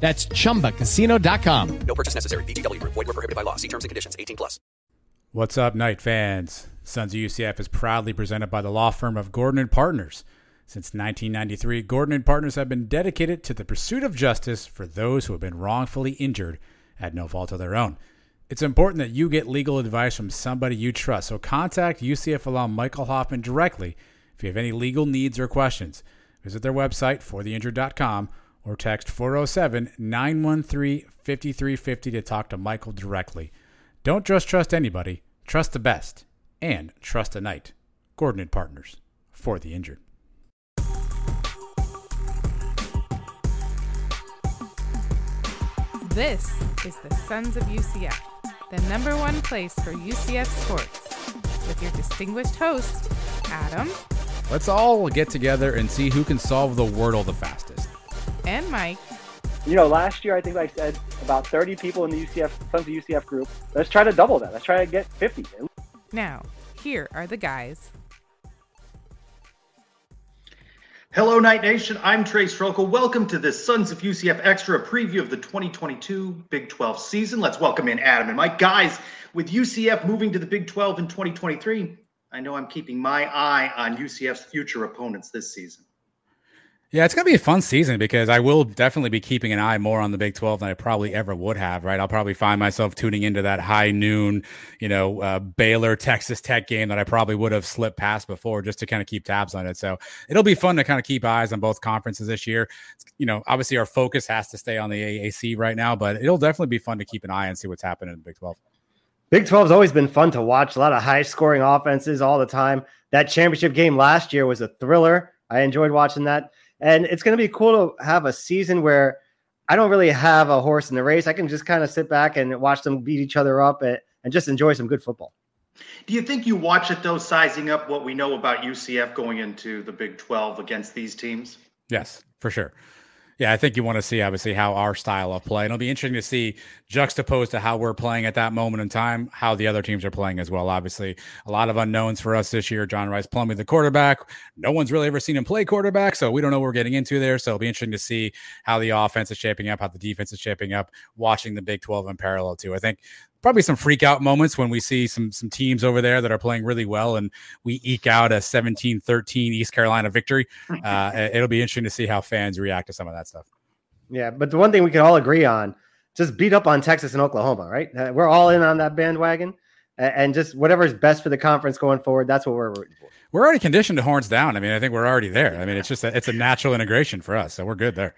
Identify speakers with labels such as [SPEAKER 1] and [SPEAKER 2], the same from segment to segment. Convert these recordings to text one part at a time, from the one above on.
[SPEAKER 1] That's ChumbaCasino.com.
[SPEAKER 2] No purchase necessary. VGW. Void were prohibited by law. See terms and conditions. 18 plus.
[SPEAKER 3] What's up, Knight fans? Sons of UCF is proudly presented by the law firm of Gordon & Partners. Since 1993, Gordon & Partners have been dedicated to the pursuit of justice for those who have been wrongfully injured at no fault of their own. It's important that you get legal advice from somebody you trust, so contact UCF alum Michael Hoffman directly if you have any legal needs or questions. Visit their website, fortheinjured.com, or text 407 913 5350 to talk to Michael directly. Don't just trust anybody, trust the best, and trust a knight. Gordon and Partners for the injured.
[SPEAKER 4] This is the Sons of UCF, the number one place for UCF sports, with your distinguished host, Adam.
[SPEAKER 3] Let's all get together and see who can solve the wordle the fastest
[SPEAKER 4] and Mike.
[SPEAKER 5] You know, last year I think I said about 30 people in the UCF Sons of UCF group. Let's try to double that. Let's try to get 50.
[SPEAKER 4] Now, here are the guys.
[SPEAKER 6] Hello, Knight Nation. I'm Trace Strelka. Welcome to this Sons of UCF Extra preview of the 2022 Big 12 season. Let's welcome in Adam and Mike. Guys, with UCF moving to the Big 12 in 2023, I know I'm keeping my eye on UCF's future opponents this season.
[SPEAKER 3] Yeah, it's going to be a fun season because I will definitely be keeping an eye more on the Big 12 than I probably ever would have, right? I'll probably find myself tuning into that high noon, you know, uh, Baylor Texas Tech game that I probably would have slipped past before just to kind of keep tabs on it. So it'll be fun to kind of keep eyes on both conferences this year. You know, obviously our focus has to stay on the AAC right now, but it'll definitely be fun to keep an eye and see what's happening in the Big 12.
[SPEAKER 7] Big 12 has always been fun to watch. A lot of high scoring offenses all the time. That championship game last year was a thriller. I enjoyed watching that. And it's going to be cool to have a season where I don't really have a horse in the race. I can just kind of sit back and watch them beat each other up and, and just enjoy some good football.
[SPEAKER 6] Do you think you watch it though, sizing up what we know about UCF going into the Big 12 against these teams?
[SPEAKER 3] Yes, for sure yeah, I think you want to see obviously how our style of play. And it'll be interesting to see juxtaposed to how we're playing at that moment in time, how the other teams are playing as well. Obviously, a lot of unknowns for us this year. John Rice Plumlee, the quarterback. No one's really ever seen him play quarterback, so we don't know what we're getting into there. So it'll be interesting to see how the offense is shaping up, how the defense is shaping up, watching the Big 12 in parallel too. I think probably some freak out moments when we see some some teams over there that are playing really well and we eke out a 17-13 East Carolina victory. Uh, it'll be interesting to see how fans react to some of that stuff.
[SPEAKER 7] Yeah, but the one thing we can all agree on, just beat up on Texas and Oklahoma, right? Uh, we're all in on that bandwagon and just whatever is best for the conference going forward, that's what we're rooting for.
[SPEAKER 3] We're already conditioned to horns down. I mean, I think we're already there. I mean, it's just a, it's a natural integration for us, so we're good there.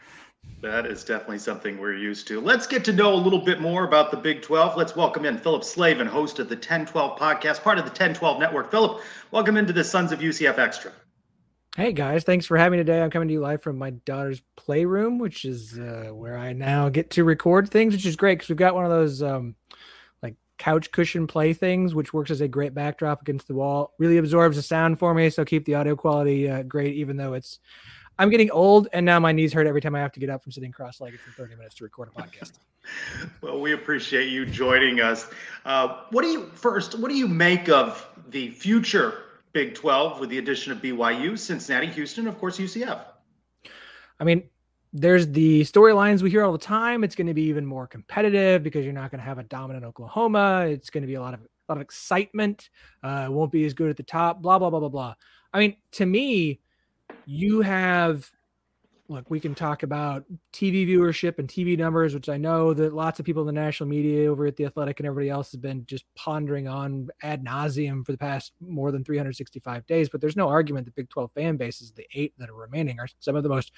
[SPEAKER 6] That is definitely something we're used to. Let's get to know a little bit more about the Big 12. Let's welcome in Phillip Slavin, host of the Ten12 podcast, part of the Ten12 network. Phillip, welcome into the Sons of UCF Extra.
[SPEAKER 8] Hey guys, thanks for having me today. I'm coming to you live from my daughter's playroom, which is uh, where I now get to record things, which is great because we've got one of those um, like couch cushion play things, which works as a great backdrop against the wall. Really absorbs the sound for me, so keep the audio quality uh, great, even though it's I'm getting old and now my knees hurt every time I have to get up from sitting cross-legged for 30 minutes to record a podcast.
[SPEAKER 6] well, we appreciate you joining us. Uh, what do you first? What do you make of the future Big 12 with the addition of BYU, Cincinnati, Houston, of course, UCF?
[SPEAKER 8] I mean, there's the storylines we hear all the time. It's going to be even more competitive because you're not going to have a dominant Oklahoma. It's going to be a lot of a lot of excitement. Uh, it won't be as good at the top. Blah blah blah blah blah. I mean, to me, you have look, we can talk about TV viewership and TV numbers, which I know that lots of people in the national media over at the Athletic and everybody else has been just pondering on ad nauseum for the past more than 365 days. But there's no argument that Big 12 fan bases, the eight that are remaining, are some of the most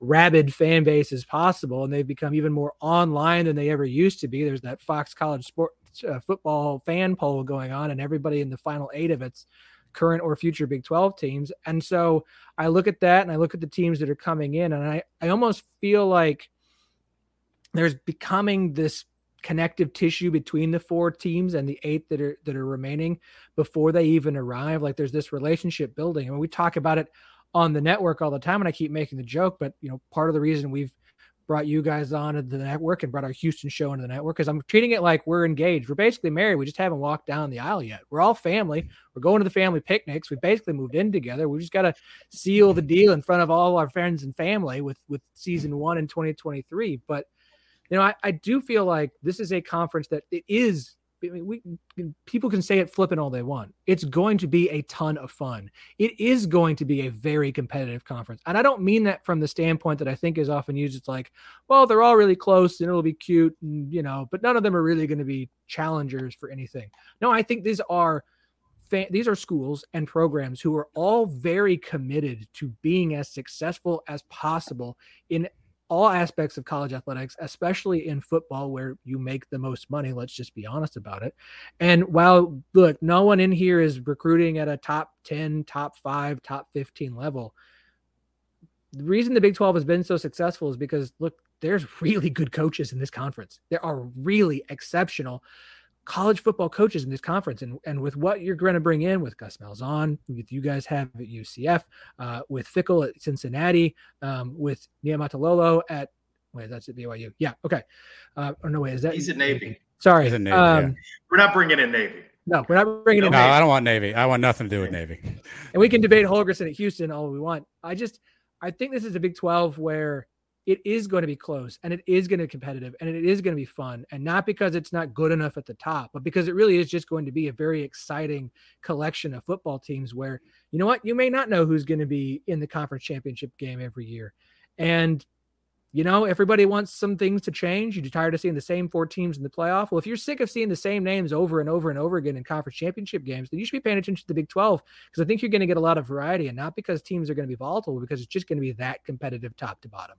[SPEAKER 8] rabid fan bases possible, and they've become even more online than they ever used to be. There's that Fox College Sport uh, Football fan poll going on, and everybody in the final eight of it's current or future Big 12 teams. And so I look at that and I look at the teams that are coming in, and I, I almost feel like there's becoming this connective tissue between the four teams and the eight that are that are remaining before they even arrive like there's this relationship building I and mean, we talk about it on the network all the time and I keep making the joke but you know part of the reason we've brought you guys on to the network and brought our Houston show into the network because I'm treating it like we're engaged. We're basically married. We just haven't walked down the aisle yet. We're all family. We're going to the family picnics. We basically moved in together. We just got to seal the deal in front of all our friends and family with with season one in 2023. But you know, I, I do feel like this is a conference that it is I mean, we people can say it flipping all they want. It's going to be a ton of fun. It is going to be a very competitive conference, and I don't mean that from the standpoint that I think is often used. It's like, well, they're all really close and it'll be cute, and you know, but none of them are really going to be challengers for anything. No, I think these are these are schools and programs who are all very committed to being as successful as possible in all aspects of college athletics, especially in football where you make the most money. Let's just be honest about it. And while, look, no one in here is recruiting at a top 10, top five, top 15 level. The reason the Big 12 has been so successful is because, look, there's really good coaches in this conference. There are really exceptional college football coaches in this conference. And, and with what you're going to bring in with Gus Malzahn, with you guys have at UCF, uh, with Fickell at Cincinnati, um, with Niumatalolo at, wait, that's at BYU. Yeah. Okay. Uh, or no, way is that?
[SPEAKER 6] He's at Navy.
[SPEAKER 8] Sorry.
[SPEAKER 3] He's at Navy,
[SPEAKER 8] um,
[SPEAKER 3] yeah.
[SPEAKER 6] We're not bringing in Navy.
[SPEAKER 8] No, we're not bringing in
[SPEAKER 3] No,
[SPEAKER 8] Navy.
[SPEAKER 3] I don't want Navy. I want nothing to do with Navy.
[SPEAKER 8] and we can debate Holgorsen at Houston all we want. I just, I think this is a Big 12 where it is going to be close and it is going to be competitive and it is going to be fun. And not because it's not good enough at the top, but because it really is just going to be a very exciting collection of football teams where, you know what, you may not know who's going to be in the conference championship game every year. And, you know, everybody wants some things to change. You're tired of seeing the same four teams in the playoff. Well, if you're sick of seeing the same names over and over and over again in conference championship games, then you should be paying attention to the Big 12 because I think you're going to get a lot of variety and not because teams are going to be volatile, because it's just going to be that competitive top to bottom.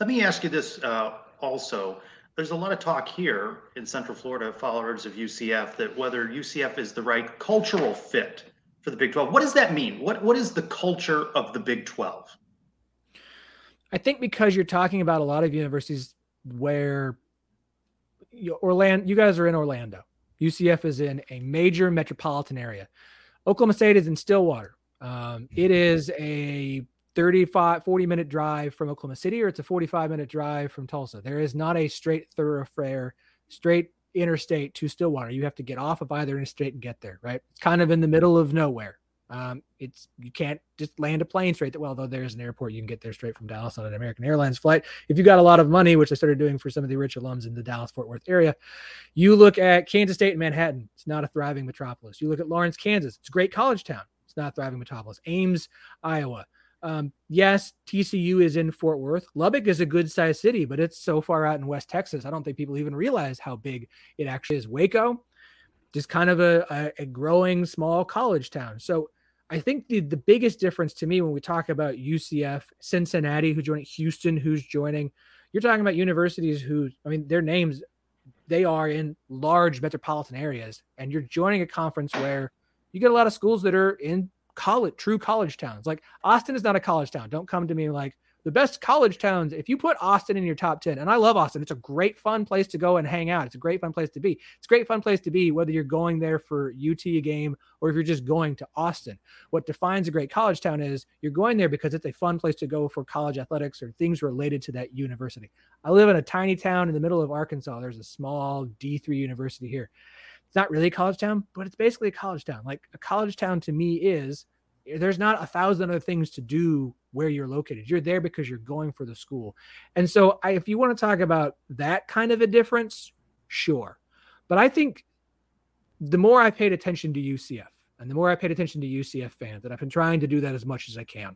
[SPEAKER 6] Let me ask you this uh, also. There's a lot of talk here in Central Florida, followers of UCF, that whether UCF is the right cultural fit for the Big 12. What does that mean? What What is the culture of the Big 12?
[SPEAKER 8] I think because you're talking about a lot of universities where you, Orlando, you guys are in Orlando. UCF is in a major metropolitan area. Oklahoma State is in Stillwater. Um, it is a 35, 40 minute drive from Oklahoma City, or it's a 45 minute drive from Tulsa. There is not a straight thoroughfare, straight interstate to Stillwater. You have to get off of either interstate and get there, right? It's kind of in the middle of nowhere. Um, it's you can't just land a plane straight. That well, though there's an airport, you can get there straight from Dallas on an American Airlines flight. If you got a lot of money, which I started doing for some of the rich alums in the Dallas Fort Worth area, you look at Kansas State and Manhattan. It's not a thriving metropolis. You look at Lawrence, Kansas. It's a great college town. It's not a thriving metropolis. Ames, Iowa. Um, yes, TCU is in Fort Worth. Lubbock is a good sized city, but it's so far out in West Texas. I don't think people even realize how big it actually is. Waco, just kind of a, a, a growing small college town. So I think the, the biggest difference to me when we talk about UCF, Cincinnati, who's joining, Houston, who's joining, you're talking about universities who, I mean, their names, they are in large metropolitan areas, and you're joining a conference where you get a lot of schools that are in college, true college towns. Like Austin is not a college town. Don't come to me like the best college towns. If you put Austin in your top 10, and I love Austin, it's a great fun place to go and hang out. It's a great fun place to be. It's a great fun place to be, whether you're going there for UT game or if you're just going to Austin. What defines a great college town is you're going there because it's a fun place to go for college athletics or things related to that university. I live in a tiny town in the middle of Arkansas. There's a small D3 university here. It's not really a college town, but it's basically a college town. Like a college town to me is eh, there's not a thousand other things to do where you're located. You're there because you're going for the school. And so I, if you want to talk about that kind of a difference, sure. But I think the more I paid attention to UCF and the more I paid attention to UCF fans, and I've been trying to do that as much as I can,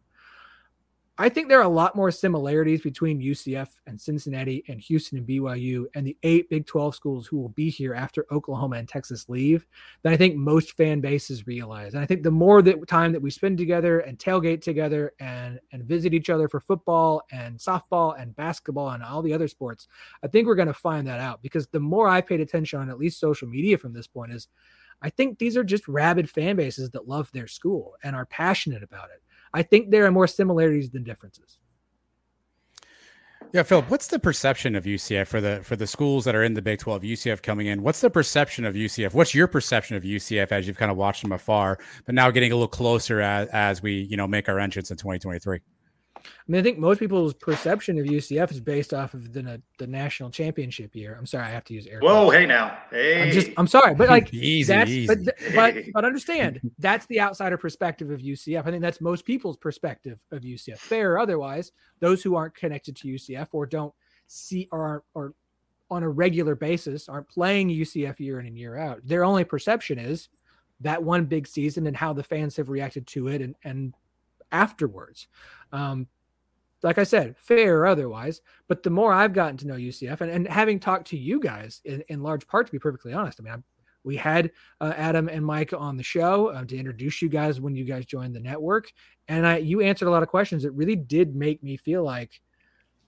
[SPEAKER 8] I think there are a lot more similarities between UCF and Cincinnati and Houston and BYU and the eight Big 12 schools who will be here after Oklahoma and Texas leave than I think most fan bases realize. And I think the more that time that we spend together and tailgate together and and visit each other for football and softball and basketball and all the other sports, I think we're going to find that out because the more I paid attention on at least social media from this point is I think these are just rabid fan bases that love their school and are passionate about it. I think there are more similarities than differences.
[SPEAKER 3] Yeah, Phillip, what's the perception of UCF for the for the schools that are in the Big 12, UCF coming in? What's the perception of UCF? What's your perception of UCF as you've kind of watched them afar, but now getting a little closer as, as we, you know, make our entrance in 2023?
[SPEAKER 8] I mean, I think most people's perception of UCF is based off of the the national championship year. I'm sorry, I have to use air.
[SPEAKER 6] Whoa, hey now, hey.
[SPEAKER 8] I'm just, I'm sorry, but like
[SPEAKER 3] easy,
[SPEAKER 8] that's,
[SPEAKER 3] easy.
[SPEAKER 8] but but but understand that's the outsider perspective of UCF. I think that's most people's perspective of UCF, fair or otherwise. Those who aren't connected to UCF or don't see or aren't or on a regular basis aren't playing UCF year in and year out. Their only perception is that one big season and how the fans have reacted to it and and afterwards. Um, like I said, fair or otherwise. But the more I've gotten to know UCF and, and having talked to you guys in, in large part, to be perfectly honest, I mean, I'm, we had uh, Adam and Mike on the show uh, to introduce you guys when you guys joined the network. And I, you answered a lot of questions that really did make me feel like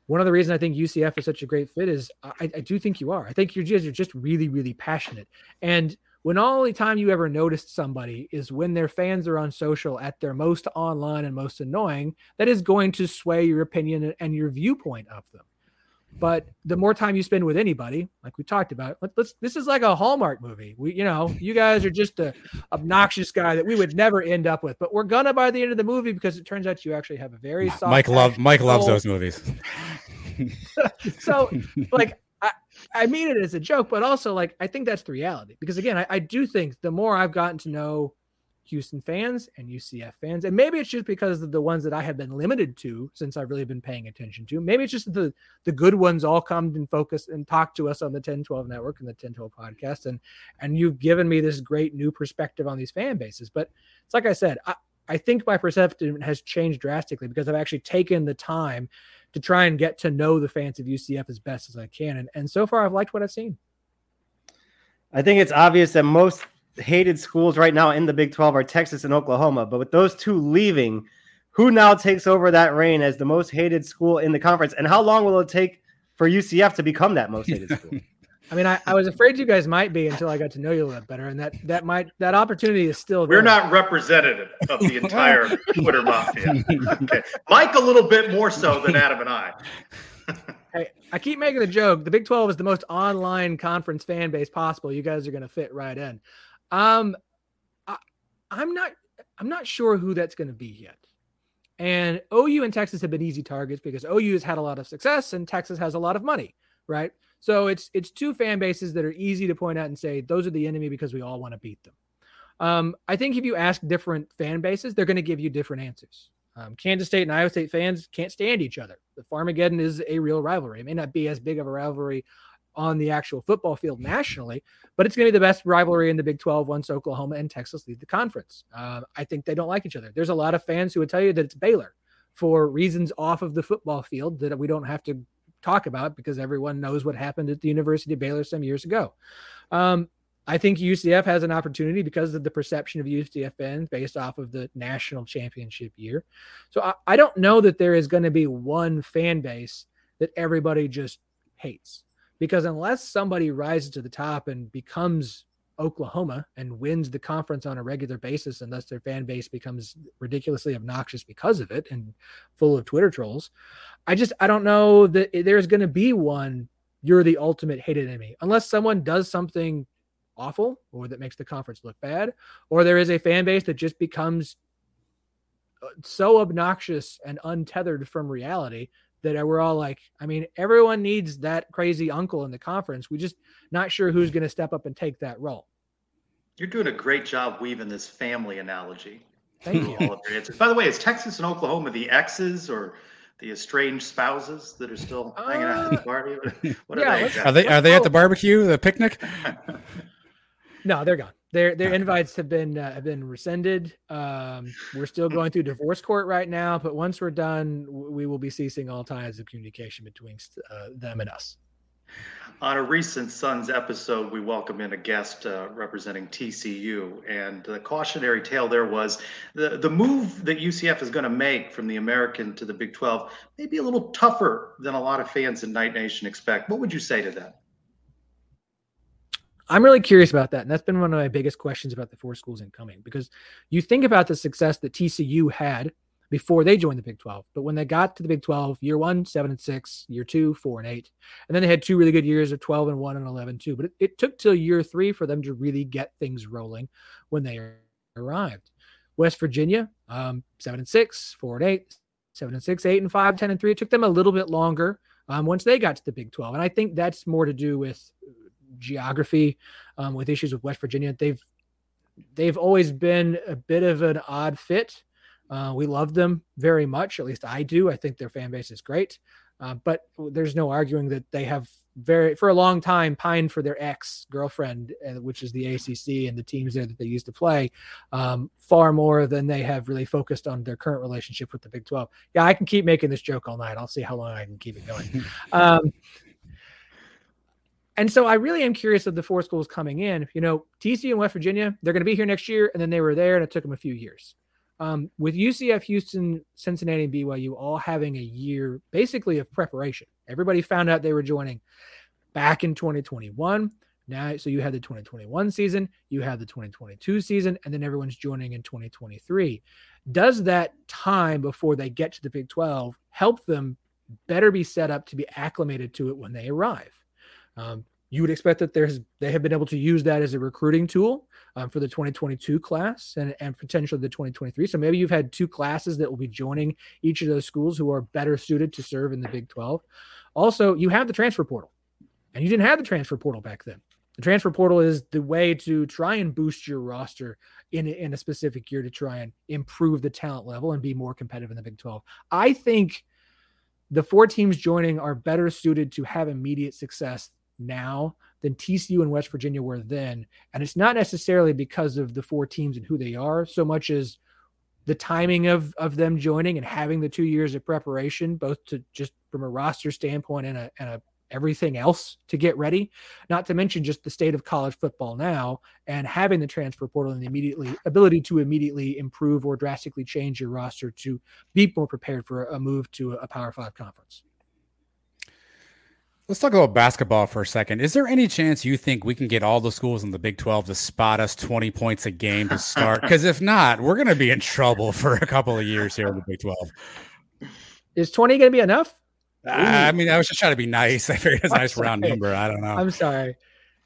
[SPEAKER 8] one of the reasons I think UCF is such a great fit is I, I do think you are. I think you guys are just really, really passionate. And when only time you ever noticed somebody is when their fans are on social at their most online and most annoying, that is going to sway your opinion and your viewpoint of them. But the more time you spend with anybody, like we talked about, let, us this is like a Hallmark movie. We, you know, you guys are just a obnoxious guy that we would never end up with, but we're gonna by the end of the movie because it turns out you actually have a very soft.
[SPEAKER 3] Mike love Mike loves those movies.
[SPEAKER 8] so, like, I, I mean it as a joke, but also like I think that's the reality because again, I, I do think the more I've gotten to know Houston fans and UCF fans, and maybe it's just because of the ones that I have been limited to since I've really been paying attention to. Maybe it's just the the good ones all come and focus and talk to us on the Ten12 network and the Ten12 podcast, and and you've given me this great new perspective on these fan bases. But it's like I said, I, I think my perception has changed drastically because I've actually taken the time to try and get to know the fans of UCF as best as I can. And, and so far, I've liked what I've seen.
[SPEAKER 7] I think it's obvious that most hated schools right now in the Big 12 are Texas and Oklahoma. But with those two leaving, who now takes over that reign as the most hated school in the conference? And how long will it take for UCF to become that most hated school?
[SPEAKER 8] I mean, I, I was afraid you guys might be until I got to know you a little bit better, and that that might that opportunity is still there.
[SPEAKER 6] We're not representative of the entire Twitter mafia. Okay. Mike a little bit more so than Adam and I.
[SPEAKER 8] Hey, I keep making the joke. The Big 12 is the most online conference fan base possible. You guys are going to fit right in. Um, I, I'm not. I'm not sure who that's going to be yet. And OU and Texas have been easy targets because OU has had a lot of success and Texas has a lot of money, right? So it's it's two fan bases that are easy to point out and say those are the enemy because we all want to beat them. Um, I think if you ask different fan bases, they're going to give you different answers. Um, Kansas State and Iowa State fans can't stand each other. The Farmageddon is a real rivalry. It may not be as big of a rivalry on the actual football field nationally, but it's going to be the best rivalry in the Big 12 once Oklahoma and Texas lead the conference. Uh, I think they don't like each other. There's a lot of fans who would tell you that it's Baylor for reasons off of the football field that we don't have to talk about because everyone knows what happened at the University of Baylor some years ago. Um, I think UCF has an opportunity because of the perception of UCF fans based off of the national championship year. So I, I don't know that there is going to be one fan base that everybody just hates because unless somebody rises to the top and becomes Oklahoma and wins the conference on a regular basis, unless their fan base becomes ridiculously obnoxious because of it and full of Twitter trolls. I just I don't know that there's going to be one. You're the ultimate hated enemy unless someone does something awful or that makes the conference look bad, or there is a fan base that just becomes uh, so obnoxious and untethered from reality that we're all like, I mean, everyone needs that crazy uncle in the conference. We just not sure who's going to step up and take that role.
[SPEAKER 6] You're doing a great job weaving this family analogy.
[SPEAKER 8] Thank you.
[SPEAKER 6] All of your answers. By the way, is Texas and Oklahoma the exes or the estranged spouses that are still hanging out at the party? Uh, what
[SPEAKER 8] yeah,
[SPEAKER 6] they?
[SPEAKER 3] Are they are they at the oh. barbecue, the picnic?
[SPEAKER 8] No, they're gone. Their their invites have been uh, have been rescinded. Um, we're still going through divorce court right now, but once we're done, we will be ceasing all ties of communication between uh, them and us.
[SPEAKER 6] On a recent Sons episode, we welcome in a guest uh, representing TCU, and the cautionary tale there was the the move that UCF is going to make from the American to the Big 12 may be a little tougher than a lot of fans in Knight Nation expect. What would you say to that?
[SPEAKER 8] I'm really curious about that. And that's been one of my biggest questions about the four schools incoming because you think about the success that TCU had before they joined the Big 12. But when they got to the Big 12, year one, seven and six, year two, four and eight. And then they had two really good years of 12 and one and 11, too. But it, it took till year three for them to really get things rolling when they arrived. West Virginia, um, seven and six, four and eight, seven and six, eight and five, 10 and three. It took them a little bit longer um, once they got to the Big 12. And I think that's more to do with geography, um, with issues with West Virginia. They've they've always been a bit of an odd fit. Uh, we love them very much, at least I do. I think their fan base is great, uh, but there's no arguing that they have very for a long time pined for their ex girlfriend, uh, which is the ACC and the teams there that they used to play, um, far more than they have really focused on their current relationship with the Big 12. Yeah, I can keep making this joke all night. I'll see how long I can keep it going. Um, and so I really am curious of the four schools coming in. You know, TCU and West Virginia, they're going to be here next year, and then they were there, and it took them a few years. Um, with UCF, Houston, Cincinnati, and BYU all having a year basically of preparation. Everybody found out they were joining back in 2021. Now, so you had the 2021 season, you had the 2022 season, and then everyone's joining in 2023. Does that time before they get to the Big 12 help them better be set up to be acclimated to it when they arrive? Um, you would expect that there's they have been able to use that as a recruiting tool um, for the 2022 class and, and potentially the 2023. So maybe you've had two classes that will be joining each of those schools who are better suited to serve in the Big 12. Also, you have the transfer portal, and you didn't have the transfer portal back then. The transfer portal is the way to try and boost your roster in, in a specific year to try and improve the talent level and be more competitive in the Big 12. I think the four teams joining are better suited to have immediate success now than TCU and West Virginia were then. And it's not necessarily because of the four teams and who they are, so much as the timing of of them joining and having the two years of preparation, both to just from a roster standpoint and a and a everything else to get ready. Not to mention just the state of college football now and having the transfer portal and the immediately ability to immediately improve or drastically change your roster to be more prepared for a move to a Power Five conference.
[SPEAKER 3] Let's talk about basketball for a second. Is there any chance you think we can get all the schools in the Big 12 to spot us 20 points a game to start? Because if not, we're going to be in trouble for a couple of years here in the Big 12.
[SPEAKER 8] Is 20 going to be enough?
[SPEAKER 3] Uh, I mean, I was just trying to be nice. I figured it's a nice round number. I don't know.
[SPEAKER 8] I'm sorry.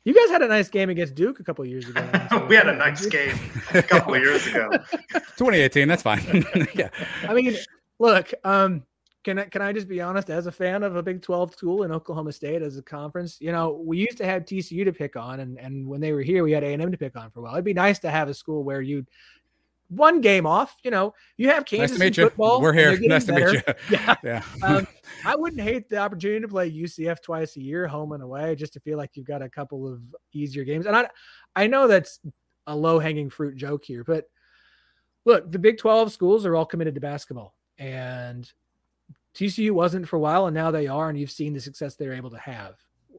[SPEAKER 8] You guys had a nice game against Duke a couple years ago.
[SPEAKER 6] we had a nice game a couple of years ago.
[SPEAKER 3] 2018, that's fine. yeah.
[SPEAKER 8] I mean, look, um, can I, can I just be honest? As a fan of a Big 12 school in Oklahoma State as a conference, you know, we used to have TCU to pick on, and and when they were here, we had A and M to pick on for a while. It'd be nice to have a school where you one game off. You know, you have Kansas
[SPEAKER 3] nice
[SPEAKER 8] football.
[SPEAKER 3] We're here. Nice to meet you.
[SPEAKER 8] Yeah.
[SPEAKER 3] yeah.
[SPEAKER 8] um, I wouldn't hate the opportunity to play UCF twice a year, home and away, just to feel like you've got a couple of easier games. And I, I know that's a low hanging fruit joke here, but look, the Big 12 schools are all committed to basketball, and TCU wasn't for a while, and now they are, and you've seen the success they're able to have.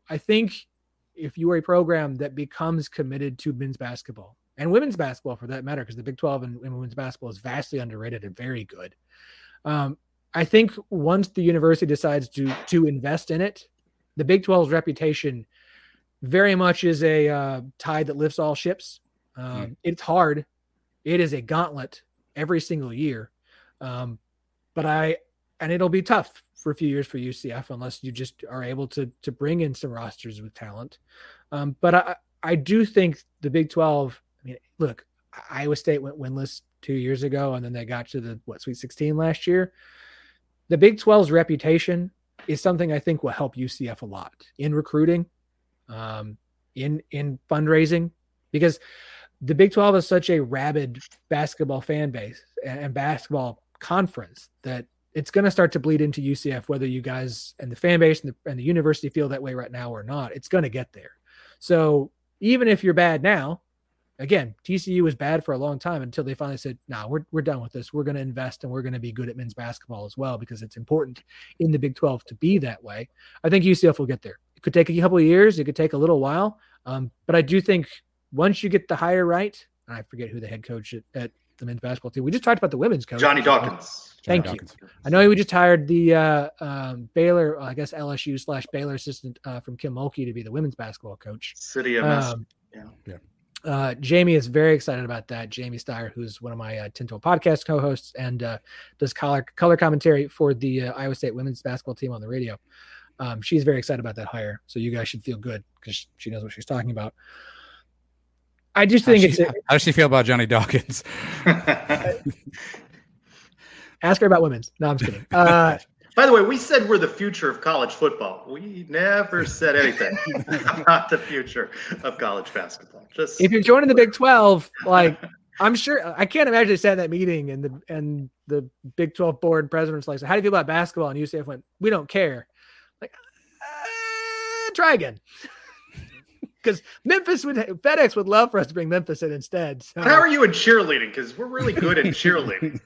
[SPEAKER 8] I think if you are a program that becomes committed to men's basketball and women's basketball for that matter, because the Big 12 and, and, women's basketball is vastly underrated and very good. Um, I think once the university decides to to invest in it, the Big 12's reputation very much is a uh, tide that lifts all ships. Um, mm. It's hard. It is a gauntlet every single year. Um, but I and it'll be tough for a few years for UCF unless you just are able to to bring in some rosters with talent. Um, but I I do think the Big Twelve. I mean, look, Iowa State went winless two years ago, and then they got to the what Sweet Sixteen last year. The Big 12's reputation is something I think will help UCF a lot in recruiting, um, in in fundraising, because the Big 12 is such a rabid basketball fan base and, and basketball conference that it's going to start to bleed into UCF, whether you guys and the fan base and the, and the university feel that way right now or not. It's going to get there. So even if you're bad now, again, TCU was bad for a long time until they finally said, "Nah, we're we're done with this. We're going to invest and we're going to be good at men's basketball as well because it's important in the Big 12 to be that way." I think UCF will get there. It could take a couple of years. It could take a little while, um, but I do think once you get the hire right, I forget who the head coach at, at the men's basketball team. We just talked about the women's coach,
[SPEAKER 6] Johnny Dawkins.
[SPEAKER 8] Thank
[SPEAKER 3] Johnny
[SPEAKER 8] you.
[SPEAKER 3] Dawkins.
[SPEAKER 8] I know we just hired the uh, um, Baylor, I guess LSU slash Baylor assistant uh, from Kim Mulkey to be the women's basketball coach.
[SPEAKER 6] Sytia Messer.
[SPEAKER 8] Um,
[SPEAKER 6] yeah.
[SPEAKER 3] Yeah.
[SPEAKER 8] Uh, Jamie is very excited about that. Jamie Steyer, who's one of my uh, Ten12 podcast co-hosts and uh, does color color commentary for the uh, Iowa State women's basketball team on the radio. Um, she's very excited about that hire, so you guys should feel good because she knows what she's talking about. I just think
[SPEAKER 3] does
[SPEAKER 8] it's
[SPEAKER 3] she- how does she feel about Johnny Dawkins?
[SPEAKER 8] ask her about women's. No, I'm just kidding. Uh,
[SPEAKER 6] By the way, we said we're the future of college football. We never said anything about the future of college basketball. Just
[SPEAKER 8] if you're joining the Big 12, like I'm sure I can't imagine they sat in that meeting and the and the Big 12 board president's like, so how do you feel about basketball? And UCF went, we don't care. Like, uh, try again. Because Memphis would FedEx would love for us to bring Memphis in instead. So
[SPEAKER 6] how are you in cheerleading? Because we're really good at cheerleading,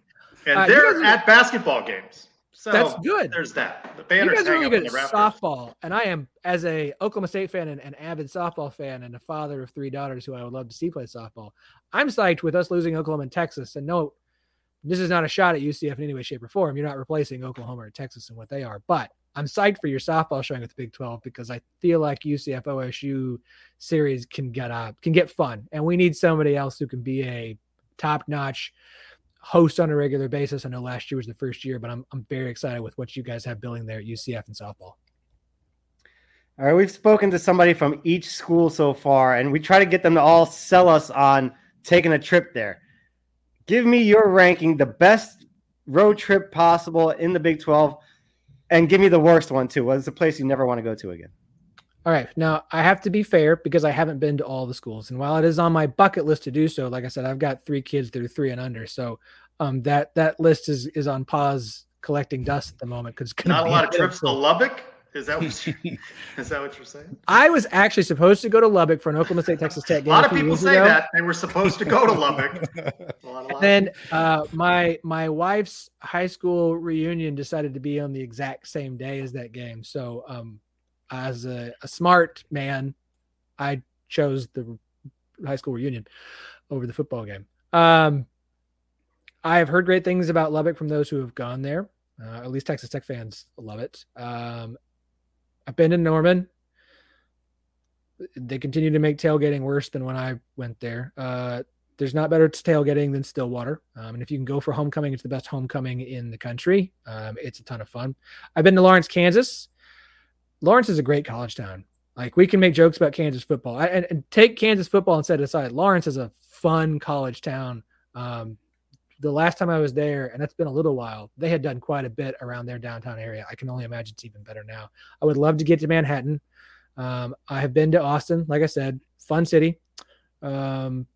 [SPEAKER 6] and
[SPEAKER 8] Uh,
[SPEAKER 6] they're
[SPEAKER 8] guys are-
[SPEAKER 6] at basketball games. So
[SPEAKER 8] That's good.
[SPEAKER 6] There's that. The
[SPEAKER 8] you guys are really good at softball, and I am as a Oklahoma State fan and an avid softball fan and a father of three daughters who I would love to see play softball. I'm psyched with us losing Oklahoma and Texas. And no, this is not a shot at UCF in any way, shape, or form. You're not replacing Oklahoma or Texas and what they are, but I'm psyched for your softball showing at the Big 12 because I feel like UCF OSU series can get up, can get fun, and we need somebody else who can be a top notch host on a regular basis. I know last year was the first year, but I'm I'm very excited with what you guys have building there at UCF and softball.
[SPEAKER 7] All right, we've spoken to somebody from each school so far, and we try to get them to all sell us on taking a trip there. Give me your ranking, the best road trip possible in the Big 12, and give me the worst one too. What's the place you never want to go to again?
[SPEAKER 8] All right. Now I have to be fair because I haven't been to all the schools. And while it is on my bucket list to do so, like I said, I've got three kids that are three and under. So um that that list is is on pause collecting dust at the moment because it's gonna
[SPEAKER 6] Not a lot of trips to
[SPEAKER 8] full.
[SPEAKER 6] Lubbock. Is that what you, is that what you're saying?
[SPEAKER 8] I was actually supposed to go to Lubbock for an Oklahoma State Texas Tech game. A
[SPEAKER 6] lot
[SPEAKER 8] of
[SPEAKER 6] people say
[SPEAKER 8] ago.
[SPEAKER 6] that they were supposed to go to Lubbock. A lot, a lot.
[SPEAKER 8] Then uh, my my wife's high school reunion decided to be on the exact same day as that game. So um, as a, a smart man, I chose the high school reunion over the football game. Um, I have heard great things about Lubbock from those who have gone there. Uh, at least Texas Tech fans love it. Um, I've been to Norman. They continue to make tailgating worse than when I went there. Uh, there's not better tailgating than Stillwater. Um, and if you can go for homecoming, it's the best homecoming in the country. Um, it's a ton of fun. I've been to Lawrence, Kansas. Lawrence is a great college town. Like we can make jokes about Kansas football I, and, and take Kansas football and set it aside. Lawrence is a fun college town. Um, the last time I was there, and that's been a little while, they had done quite a bit around their downtown area. I can only imagine it's even better now. I would love to get to Manhattan. Um, I have been to Austin, like I said, fun city. Um,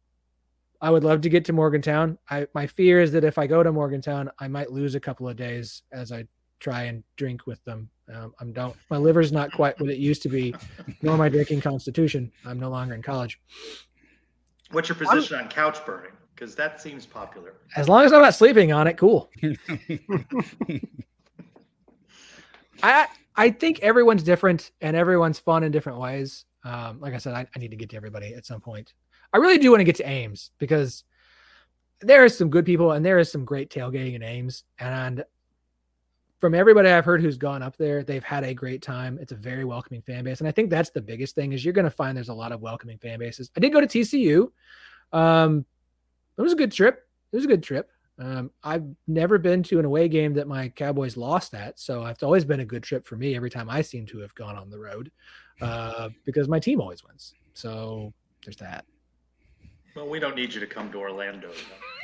[SPEAKER 8] I would love to get to Morgantown. I my fear is that if I go to Morgantown, I might lose a couple of days as I try and drink with them. Um, I'm don't my liver's not quite what it used to be, nor my drinking constitution. I'm no longer in college.
[SPEAKER 6] What's your position on couch burning? Because that seems popular.
[SPEAKER 8] As long as I'm not sleeping on it, cool. I I think everyone's different and everyone's fun in different ways. Um, like I said, I, I need to get to everybody at some point. I really do want to get to Ames because there is some good people and there is some great tailgating in Ames. And from everybody I've heard who's gone up there, they've had a great time. It's a very welcoming fan base, and I think that's the biggest thing is you're going to find there's a lot of welcoming fan bases. I did go to TCU. Um, it was a good trip. It was a good trip. Um, I've never been to an away game that my Cowboys lost at, so it's always been a good trip for me every time I seem to have gone on the road uh, because my team always wins. So there's that.
[SPEAKER 6] Well, we don't need you to come to Orlando.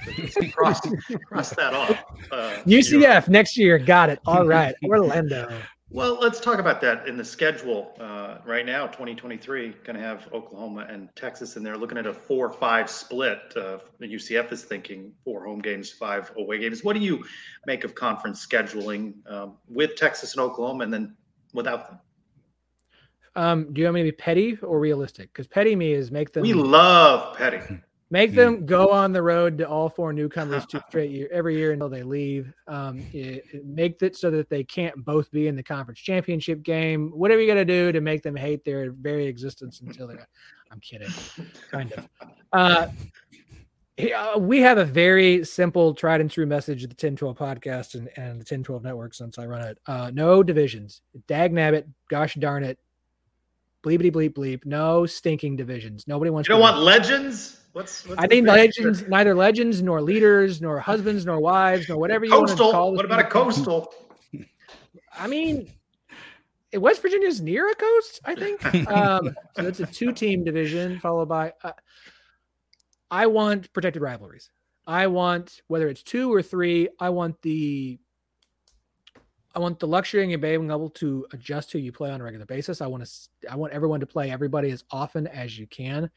[SPEAKER 6] though. Cross, cross that off. Uh,
[SPEAKER 8] UCF next year. Got it. All right. Orlando.
[SPEAKER 6] Well, let's talk about that in the schedule uh, right now. 2023 going to have Oklahoma and Texas in there. Looking at a four-five split. Uh, the UCF is thinking four home games, five away games. What do you make of conference scheduling um, with Texas and Oklahoma, and then without them?
[SPEAKER 8] Um, do you want me to be petty or realistic? Because petty me is make them
[SPEAKER 6] We love petty.
[SPEAKER 8] Make them go on the road to all four newcomers two straight year every year until they leave. Um, it, it make it so that they can't both be in the conference championship game. Whatever you got to do to make them hate their very existence until they're. I'm kidding, kind of. Uh, uh, we have a very simple, tried and true message of the Ten12 podcast and, and the Ten12 network since I run it. Uh, no divisions. Dag nabbit, gosh darn it. Bleepity bleep bleep. No stinking divisions. Nobody wants
[SPEAKER 6] You don't
[SPEAKER 8] to-
[SPEAKER 6] want legends? What's, what's
[SPEAKER 8] I
[SPEAKER 6] the
[SPEAKER 8] think legends,
[SPEAKER 6] picture?
[SPEAKER 8] neither legends nor leaders, nor husbands, nor wives, nor whatever you want to
[SPEAKER 6] Coastal.
[SPEAKER 8] call this
[SPEAKER 6] What about a coastal?
[SPEAKER 8] I mean, eh, West Virginia's near a coast, I think. Um, so that's a two-team division, followed by. Uh, I want protected rivalries. I want whether it's two or three. I want the. I want the luxury of being able to adjust who you play on a regular basis. I want to. I want everyone to play everybody as often as you can.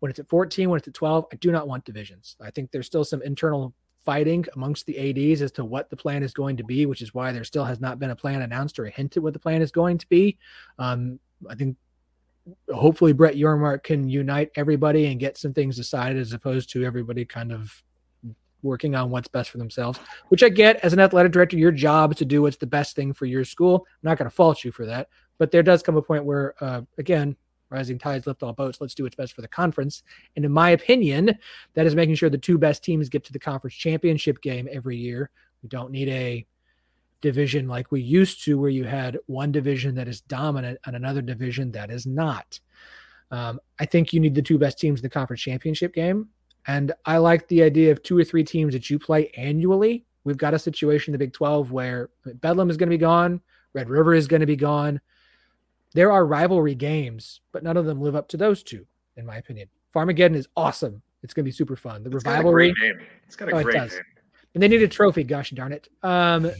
[SPEAKER 8] When it's at 14, when it's at 12, I do not want divisions. I think there's still some internal fighting amongst the ADs as to what the plan is going to be, which is why there still has not been a plan announced or a hint at what the plan is going to be. Um, I think hopefully Brett Yormark can unite everybody and get some things decided as opposed to everybody kind of working on what's best for themselves, which I get as an athletic director, your job is to do what's the best thing for your school. I'm not going to fault you for that, but there does come a point where, uh, again, rising tides lift all boats. Let's do what's best for the conference. And in my opinion, that is making sure the two best teams get to the conference championship game every year. We don't need a division like we used to, where you had one division that is dominant and another division that is not. Um, I think you need the two best teams in the conference championship game. And I like the idea of two or three teams that you play annually. We've got a situation in the Big 12 where Bedlam is going to be gone, Red River is going to be gone. There are rivalry games, but none of them live up to those two, in my opinion. Farmageddon is awesome. It's going to be super fun. The
[SPEAKER 6] It's got a great name. It's got a
[SPEAKER 8] Oh, it
[SPEAKER 6] great
[SPEAKER 8] does.
[SPEAKER 6] name.
[SPEAKER 8] and they need a trophy. Gosh darn it! Um,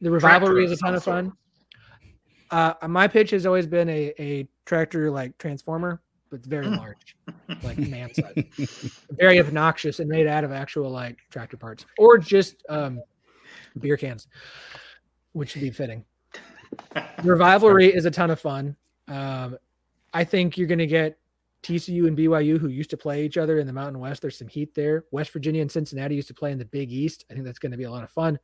[SPEAKER 8] the rivalry is a ton of fun. Uh, my pitch has always been a, a tractor like transformer, but very large, like man size, very obnoxious and made out of actual like tractor parts or just um, beer cans, which would be fitting. The rivalry is a ton of fun. Um, I think you're going to get TCU and BYU, who used to play each other in the Mountain West. There's some heat there. West Virginia and Cincinnati used to play in the Big East. I think that's going to be a lot of fun.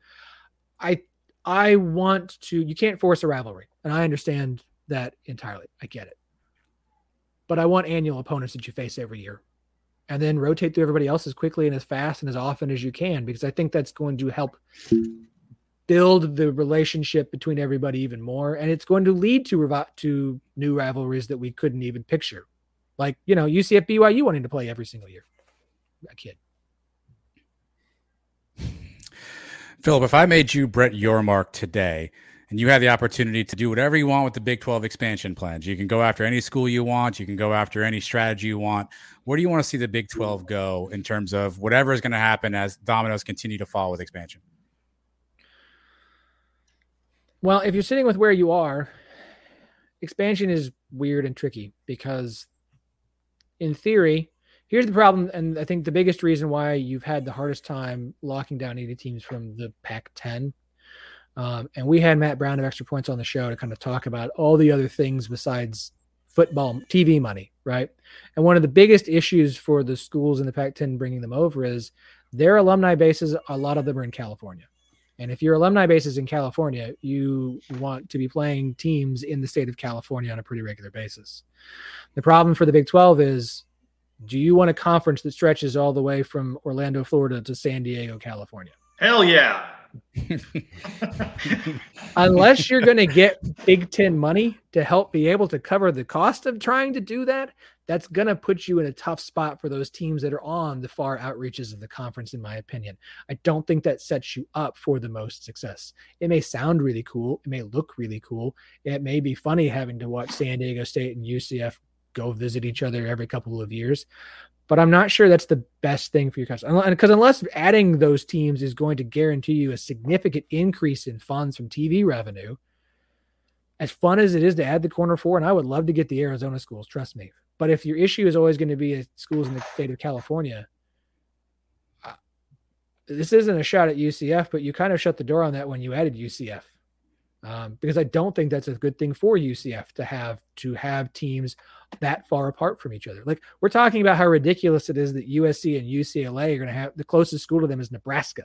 [SPEAKER 8] I I want to. You can't force a rivalry, and I understand that entirely. I get it, but I want annual opponents that you face every year, and then rotate through everybody else as quickly and as fast and as often as you can, because I think that's going to help build the relationship between everybody even more, and it's going to lead to revi- to new rivalries that we couldn't even picture, like you know UCF BYU wanting to play every single year. A kid.
[SPEAKER 3] Phillip, if I made you Brett Yormark today and you had the opportunity to do whatever you want with the Big 12 expansion plans, you can go after any school you want, you can go after any strategy you want. Where do you want to see the Big 12 go in terms of whatever is going to happen as dominoes continue to fall with expansion?
[SPEAKER 8] Well, if you're sitting with where you are, expansion is weird and tricky because, in theory, here's the problem. And I think the biggest reason why you've had the hardest time locking down 80 teams from the Pac 10. Um, and we had Matt Brown of Extra Points on the show to kind of talk about all the other things besides football TV money, right? And one of the biggest issues for the schools in the Pac 10 bringing them over is their alumni bases, a lot of them are in California. And if your alumni base is in California, you want to be playing teams in the state of California on a pretty regular basis. The problem for the Big 12 is do you want a conference that stretches all the way from Orlando, Florida to San Diego, California?
[SPEAKER 6] Hell yeah.
[SPEAKER 8] Unless you're going to get Big 10 money to help be able to cover the cost of trying to do that, that's going to put you in a tough spot for those teams that are on the far outreaches of the conference, in my opinion. I don't think that sets you up for the most success. It may sound really cool, it may look really cool, it may be funny having to watch San Diego State and UCF go visit each other every couple of years. But I'm not sure that's the best thing for your customer. Because unless adding those teams is going to guarantee you a significant increase in funds from TV revenue, as fun as it is to add the corner four, and I would love to get the Arizona schools, trust me. But if your issue is always going to be schools in the state of California, this isn't a shot at UCF, but you kind of shut the door on that when you added UCF. Um, because I don't think that's a good thing for UCF to have to have teams that far apart from each other. Like we're talking about how ridiculous it is that USC and UCLA are going to have the closest school to them is Nebraska.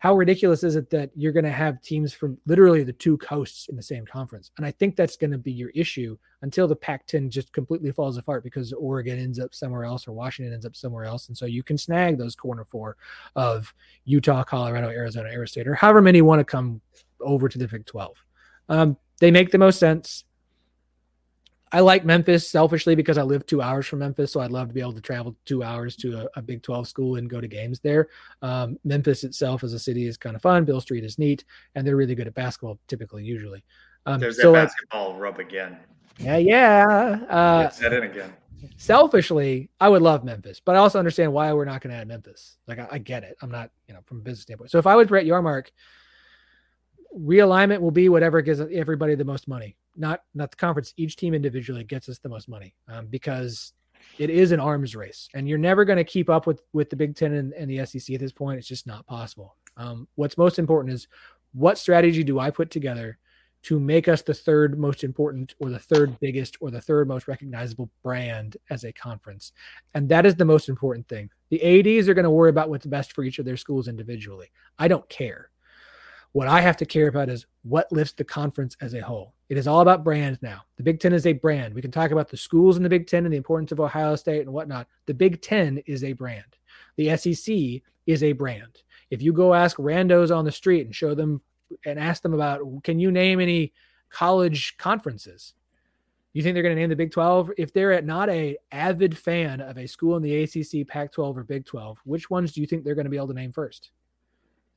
[SPEAKER 8] How ridiculous is it that you're going to have teams from literally the two coasts in the same conference? And I think that's going to be your issue until the Pac 10 just completely falls apart because Oregon ends up somewhere else or Washington ends up somewhere else. And so you can snag those corner four of Utah, Colorado, Arizona, Arizona State, or however many want to come over to the Big 12. Um, they make the most sense. I like Memphis selfishly because I live two hours from Memphis, so I'd love to be able to travel two hours to a, a Big 12 school and go to games there. Um, Memphis itself as a city is kind of fun. Beale Street is neat, and they're really good at basketball, typically, usually. Um,
[SPEAKER 6] There's
[SPEAKER 8] so,
[SPEAKER 6] that basketball rub again.
[SPEAKER 8] yeah, yeah. Uh,
[SPEAKER 6] Get set in again.
[SPEAKER 8] selfishly, I would love Memphis, but I also understand why we're not going to add Memphis. Like, I, I get it. I'm not, you know, from a business standpoint. So if I was Brett Yormark, realignment will be whatever gives everybody the most money not not the conference each team individually gets us the most money um, because it is an arms race and you're never going to keep up with with the big 10 and, and, the sec at this point. It's just not possible. Um, what's most important is what strategy do i put together to make us the third most important or the third biggest or the third most recognizable brand as a conference? And that is the most important thing. The ads are going to worry about what's best for each of their schools individually. I don't care what I have to care about is what lifts the conference as a whole. It is all about brands now. The Big Ten is a brand. We can talk about the schools in the Big Ten and the importance of Ohio State and whatnot. The Big Ten is a brand. The SEC is a brand. If you go ask randos on the street and show them and ask them about, can you name any college conferences? You think they're going to name the Big 12? If they're not a avid fan of a school in the ACC, Pac 12, or Big 12, which ones do you think they're going to be able to name first?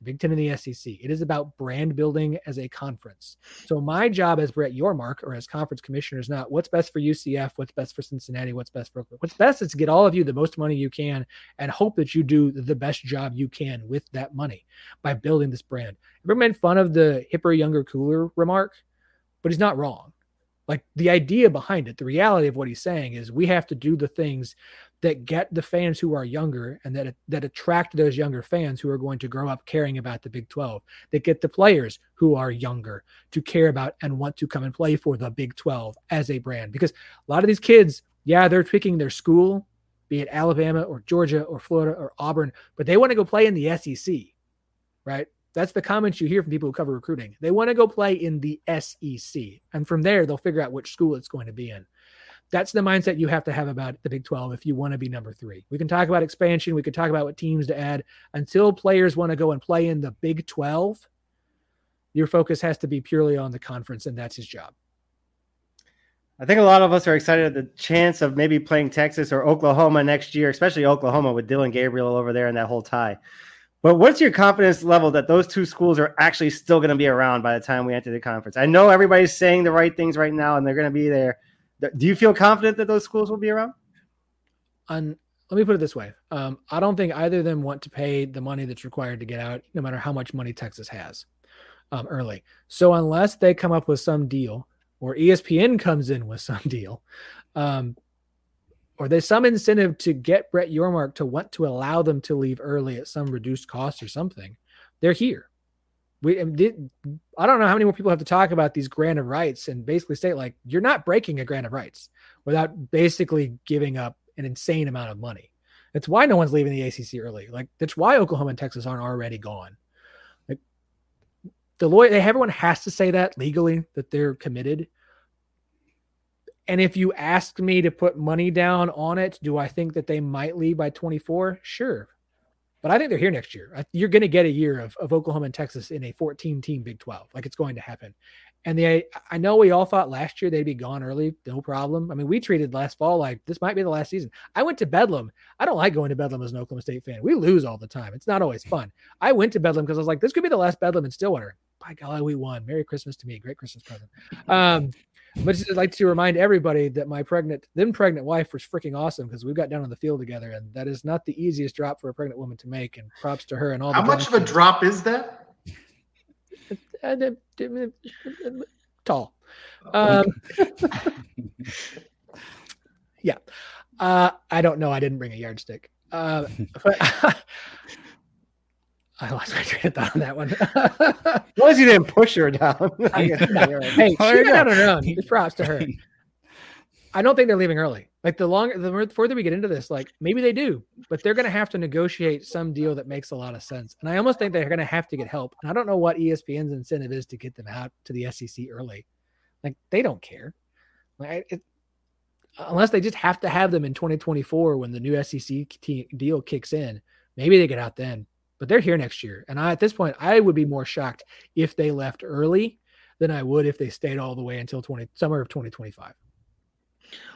[SPEAKER 8] Big Ten and the SEC. It is about brand building as a conference. So my job as Brett Yormark or as conference commissioner is not what's best for UCF, what's best for Cincinnati, what's best for. What's best is to get all of you the most money you can and hope that you do the best job you can with that money by building this brand. Ever made fun of the hipper, younger, cooler remark? But he's not wrong. Like the idea behind it, the reality of what he's saying is we have to do the things that get the fans who are younger and that that attract those younger fans who are going to grow up caring about the Big 12 that get the players who are younger to care about and want to come and play for the Big 12 as a brand. Because a lot of these kids yeah they're picking their school be it Alabama or Georgia or Florida or Auburn but they want to go play in the SEC right? That's the comments you hear from people who cover recruiting. They want to go play in the SEC and from there they'll figure out which school it's going to be in that's the mindset you have to have about the Big 12 if you want to be number three. We can talk about expansion. We could talk about what teams to add. Until players want to go and play in the Big 12, your focus has to be purely on the conference, and that's his job.
[SPEAKER 7] I think a lot of us are excited at the chance of maybe playing Texas or Oklahoma next year, especially Oklahoma with Dillon Gabriel over there and that whole tie. But what's your confidence level that those two schools are actually still going to be around by the time we enter the conference? I know everybody's saying the right things right now and they're going to be there do you feel confident that those schools will be around?
[SPEAKER 8] And let me put it this way: um, I don't think either of them want to pay the money that's required to get out, no matter how much money Texas has um, early. So unless they come up with some deal, or ESPN comes in with some deal, um, or there's some incentive to get Brett Yormark to want to allow them to leave early at some reduced cost or something, they're here we I don't know how many more people have to talk about these grant of rights and basically state like you're not breaking a grant of rights without basically giving up an insane amount of money. That's why no one's leaving the ACC early. Like that's why Oklahoma and Texas aren't already gone. Like the lawyer, everyone has to say that legally that they're committed. And if you ask me to put money down on it, do I think that they might leave by 24? Sure. But I think they're here next year. You're going to get a year of, of Oklahoma and Texas in a 14 team Big 12. Like it's going to happen. And they, I know we all thought last year they'd be gone early, no problem. I mean, we treated last fall like this might be the last season. I went to Bedlam. I don't like going to Bedlam as an Oklahoma State fan. We lose all the time. It's not always fun. I went to Bedlam because I was like, this could be the last Bedlam in Stillwater. By golly, we won. Merry Christmas to me. Great Christmas present. Um, but I'd like to remind everybody that my pregnant, then pregnant wife was freaking awesome because we got down on the field together, and that is not the easiest drop for a pregnant woman to make. And props to her and all.
[SPEAKER 6] How much of a drop is that?
[SPEAKER 8] Tall. Um, yeah, uh, I don't know. I didn't bring a yardstick. Uh, but I lost my train of thought on that one.
[SPEAKER 7] As long as you didn't push her down.
[SPEAKER 8] i hey, she got on her own. Just props to her. I don't think they're leaving early. Like the longer, the further we get into this, like maybe they do, but they're going to have to negotiate some deal that makes a lot of sense. And I almost think they're going to have to get help. And I don't know what ESPN's incentive is to get them out to the SEC early. Like they don't care. Like it, unless they just have to have them in 2024 when the new SEC deal kicks in. Maybe they get out then, but they're here next year. And I, at this point, I would be more shocked if they left early than I would if they stayed all the way until 20 summer of 2025.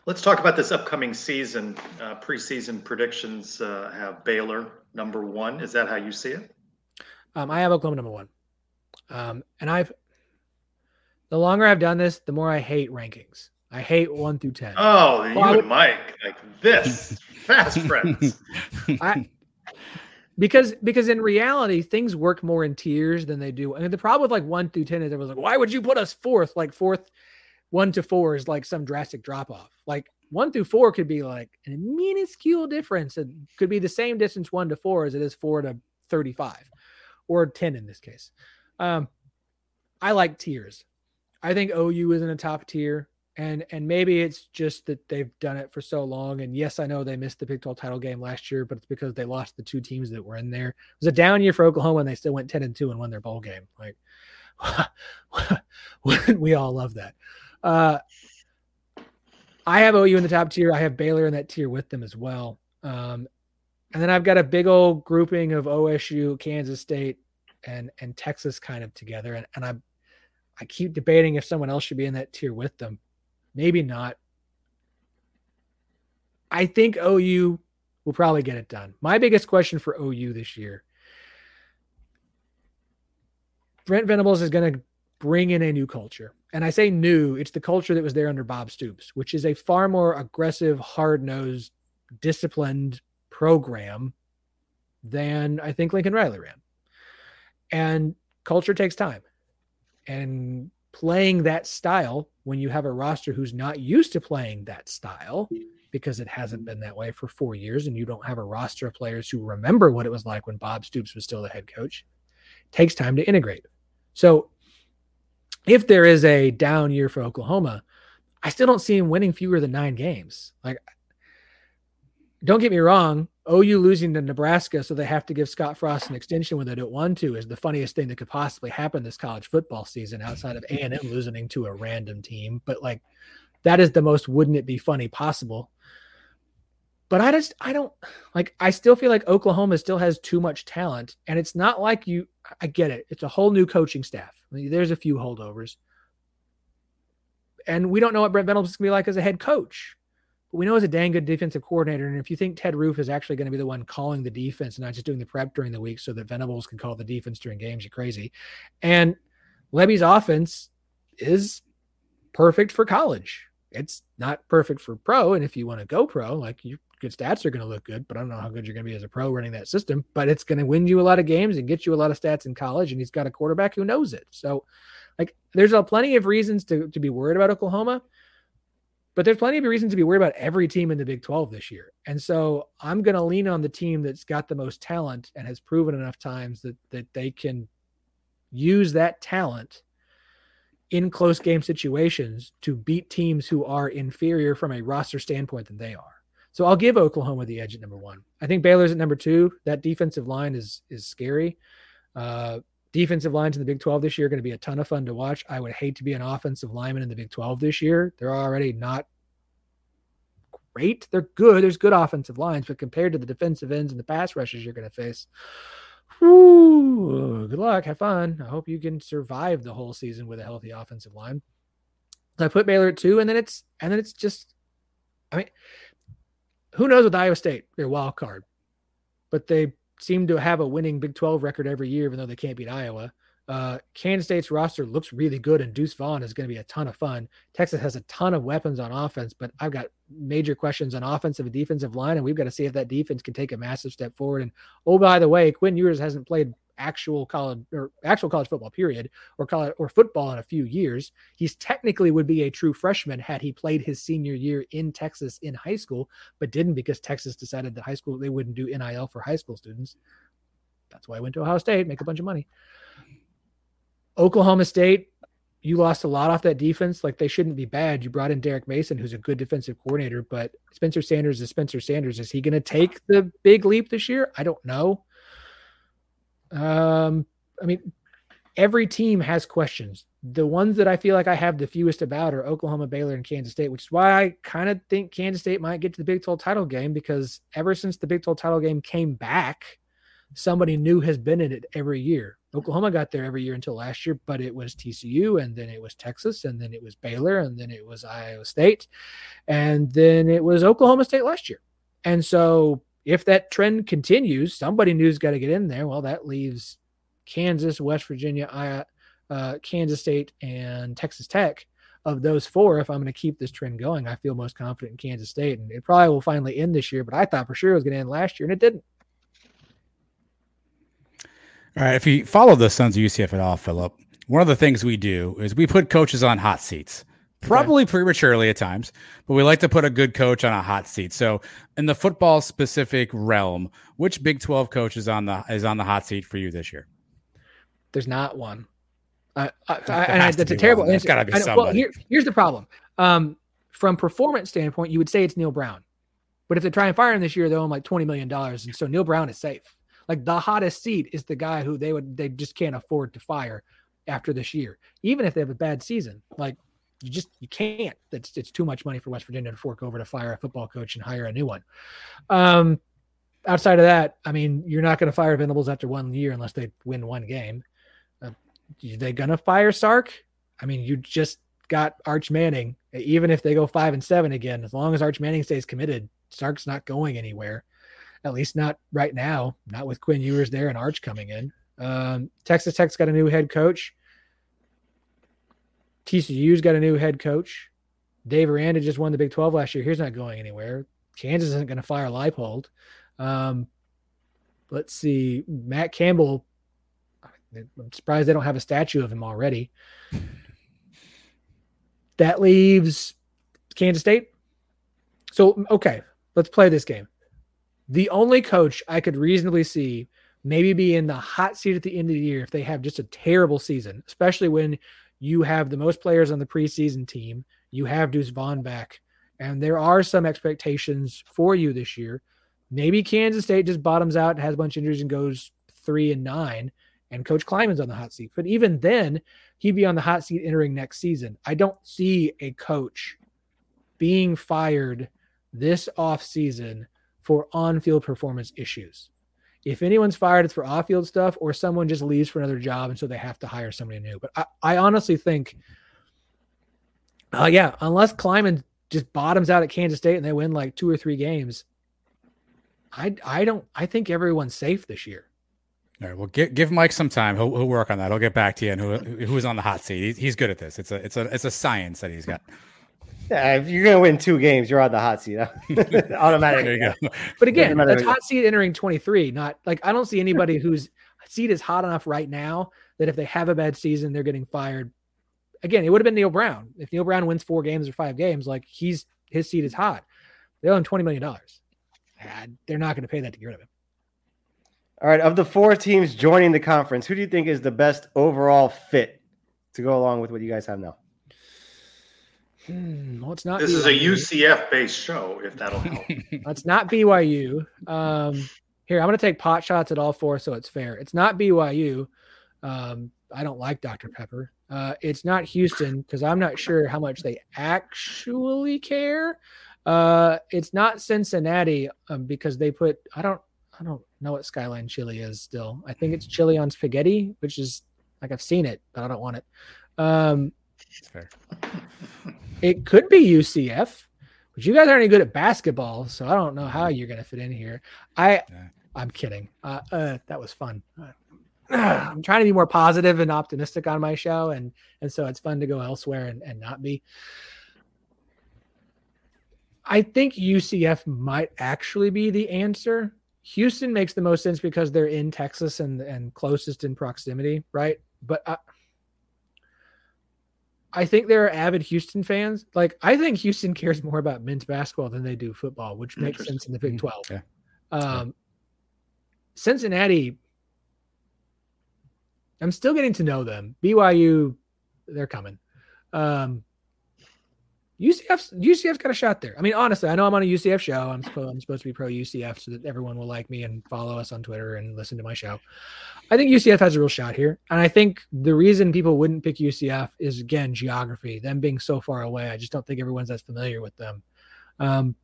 [SPEAKER 6] Let's talk about this upcoming season. Uh, preseason predictions uh, have Baylor number one. Is that how you see it?
[SPEAKER 8] Um, I have Oklahoma number one. Um, and I've, the longer I've done this, the more I hate rankings. I hate one through 10.
[SPEAKER 6] Oh, you well, and Mike, like this, fast friends.
[SPEAKER 8] I, because because in reality things work more in tiers than they do. I mean, the problem with like one through ten is was like, why would you put us fourth? Like fourth one to four is like some drastic drop off. Like one through four could be like a minuscule difference. It could be the same distance one to four as it is four to 35 or 10 in this case. Um, I like tiers. I think OU is in a top tier. And and maybe it's just that they've done it for so long. And yes, I know they missed the Big 12 title game last year, but it's because they lost the two teams that were in there. It was a down year for Oklahoma, and they still went 10 and 2 and won their bowl game. Like we all love that. Uh, I have OU in the top tier. I have Baylor in that tier with them as well. Um, and then I've got a big old grouping of OSU, Kansas State, and and Texas kind of together. And, and I I keep debating if someone else should be in that tier with them. Maybe not. I think OU will probably get it done. My biggest question for OU this year Brent Venables is going to bring in a new culture. And I say new, it's the culture that was there under Bob Stoops, which is a far more aggressive, hard nosed, disciplined program than I think Lincoln Riley ran. And culture takes time. And playing that style when you have a roster who's not used to playing that style because it hasn't been that way for four years and you don't have a roster of players who remember what it was like when Bob Stoops was still the head coach takes time to integrate. So if there is a down year for Oklahoma, I still don't see him winning fewer than nine games. Like, don't get me wrong, OU losing to Nebraska, so they have to give Scott Frost an extension when they don't want to, is the funniest thing that could possibly happen this college football season outside of A and M losing to a random team. But like, that is the most wouldn't it be funny possible. But I just I don't like I still feel like Oklahoma still has too much talent, and it's not like you. I get it; it's a whole new coaching staff there's a few holdovers. And we don't know what Brent Venables is going to be like as a head coach. But we know he's a dang good defensive coordinator. And if you think Ted Roof is actually going to be the one calling the defense and not just doing the prep during the week so that Venables can call the defense during games, you're crazy. And Lebby's offense is perfect for college. It's not perfect for pro. And if you want to go pro, like your good stats are going to look good, but I don't know how good you're going to be as a pro running that system. But it's going to win you a lot of games and get you a lot of stats in college. And he's got a quarterback who knows it. So, like, there's a plenty of reasons to, to be worried about Oklahoma, but there's plenty of reasons to be worried about every team in the Big 12 this year. And so I'm going to lean on the team that's got the most talent and has proven enough times that that they can use that talent in close game situations to beat teams who are inferior from a roster standpoint than they are. So I'll give Oklahoma the edge at number one. I think Baylor's at number two. That defensive line is is scary. Uh, defensive lines in the Big 12 this year are going to be a ton of fun to watch. I would hate to be an offensive lineman in the Big 12 this year. They're already not great. They're good. There's good offensive lines, but compared to the defensive ends and the pass rushes you're going to face, Whew, good luck. Have fun. I hope you can survive the whole season with a healthy offensive line. I put Baylor at two, and then it's and then it's just, I mean, who knows with Iowa State? They're wild card, but they seem to have a winning Big 12 record every year, even though they can't beat Iowa. Uh, Kansas State's roster looks really good, and Deuce Vaughn is going to be a ton of fun. Texas has a ton of weapons on offense, but I've got major questions on offensive and defensive line, and we've got to see if that defense can take a massive step forward. And oh, by the way, Quinn Ewers hasn't played actual college or actual college football period or college or football in a few years. He's technically would be a true freshman had he played his senior year in Texas in high school, but didn't because Texas decided that high school they wouldn't do NIL for high school students That's why I went to Ohio State, make a bunch of money. Oklahoma State, you lost a lot off that defense. Like they shouldn't be bad. You brought in Derek Mason, who's a good defensive coordinator, but Spencer Sanders is Spencer Sanders. Is he going to take the big leap this year? I don't know. Um, I mean, every team has questions. The ones that I feel like I have the fewest about are Oklahoma, Baylor, and Kansas State, which is why I kind of think Kansas State might get to the Big 12 title game because ever since the Big 12 title game came back, somebody new has been in it every year. Oklahoma got there every year until last year, but it was TCU, and then it was Texas, and then it was Baylor, and then it was Iowa State, and then it was Oklahoma State last year. And so, if that trend continues, somebody new's got to get in there. Well, that leaves Kansas, West Virginia, uh, Kansas State, and Texas Tech. Of those four, if I'm going to keep this trend going, I feel most confident in Kansas State, and it probably will finally end this year. But I thought for sure it was going to end last year, and it didn't.
[SPEAKER 3] All right. If you follow the Sons of UCF at all, Phillip, one of the things we do is we put coaches on hot seats, probably okay. prematurely at times, but we like to put a good coach on a hot seat. So, in the football specific realm, which Big Twelve coach is on the is on the hot seat for you this year?
[SPEAKER 8] There's not one. I, I, I, and I, that's a terrible
[SPEAKER 3] one. answer. Got to be somebody. Well,
[SPEAKER 8] here, here's the problem. Um, from performance standpoint, you would say it's Neal Brown, but if they try and fire him this year, they owe him like twenty million dollars, and so Neal Brown is safe. Like the hottest seat is the guy who they would they just can't afford to fire after this year, even if they have a bad season. Like you just you can't. It's it's too much money for West Virginia to fork over to fire a football coach and hire a new one. Um, outside of that, I mean, you're not going to fire Venables after one year unless they win one game. Uh, they going to fire Sark? I mean, you just got Arch Manning. Even if they go five and seven again, as long as Arch Manning stays committed, Sark's not going anywhere at least not right now, not with Quinn Ewers there and Arch coming in. Um, Texas Tech's got a new head coach. TCU's got a new head coach. Dave Aranda just won the Big 12 last year. He's not going anywhere. Kansas isn't going to fire Leipold. Um, let's see. Matt Campbell. I'm surprised they don't have a statue of him already. That leaves Kansas State. So, okay, let's play this game the only coach I could reasonably see maybe be in the hot seat at the end of the year if they have just a terrible season, especially when you have the most players on the preseason team, you have Deuce Vaughn back, and there are some expectations for you this year. Maybe Kansas State just bottoms out and has a bunch of injuries and goes three and nine, and Coach Klieman's on the hot seat. But even then, he'd be on the hot seat entering next season. I don't see a coach being fired this off season for on field performance issues. If anyone's fired, it's for off field stuff, or someone just leaves for another job, and so they have to hire somebody new. But I, I honestly think, uh, yeah, unless Klieman just bottoms out at Kansas State and they win like two or three games, I I don't I think everyone's safe this year.
[SPEAKER 3] All right. Well, give, give Mike some time. He'll, he'll work on that. He'll get back to you. And who who's on the hot seat? He's, he's good at this. It's a it's a it's a science that he's got.
[SPEAKER 7] Yeah, if you're gonna win two games, you're on the hot seat. Automatically.
[SPEAKER 8] There you go. But again, that's hot seat entering 23. Not like I don't see anybody whose seat is hot enough right now that if they have a bad season, they're getting fired. Again, it would have been Neal Brown. If Neal Brown wins four games or five games, like he's his seat is hot. They owe him twenty million dollars. Ah, they're not going to pay that to get rid of him.
[SPEAKER 7] All right, of the four teams joining the conference, who do you think is the best overall fit to go along with what you guys have now?
[SPEAKER 8] Hmm, well, it's not.
[SPEAKER 6] This BYU. is a UCF based show, if that'll help.
[SPEAKER 8] it's not BYU. Um, here, I'm going to take pot shots at all four, so it's fair. It's not BYU. Um, I don't like Dr. Pepper. Uh, it's not Houston because I'm not sure how much they actually care. Uh, it's not Cincinnati um, because they put I don't I don't know what Skyline chili is still. I think it's chili on spaghetti, which is like I've seen it, but I don't want it. Um, fair. It could be UCF, but you guys aren't any good at basketball, so I don't know how you're going to fit in here. I. I'm kidding. Uh, uh, that was fun. Uh, I'm trying to be more positive and optimistic on my show, and and so it's fun to go elsewhere and, and not be. I think UCF might actually be the answer. Houston makes the most sense because they're in Texas and and closest in proximity, right? But I, I think there are avid Houston fans. Like, I think Houston cares more about men's basketball than they do football, which makes sense in the Big 12. Mm-hmm. Yeah. Um, yeah. Cincinnati, I'm still getting to know them. BYU, they're coming. Um, UCF's UCF's got a shot there. I mean, honestly, I know I'm on a UCF show. I'm supposed I'm supposed to be pro UCF so that everyone will like me and follow us on Twitter and listen to my show. I think UCF has a real shot here, and I think the reason people wouldn't pick UCF is again geography. Them being so far away, I just don't think everyone's as familiar with them. Um,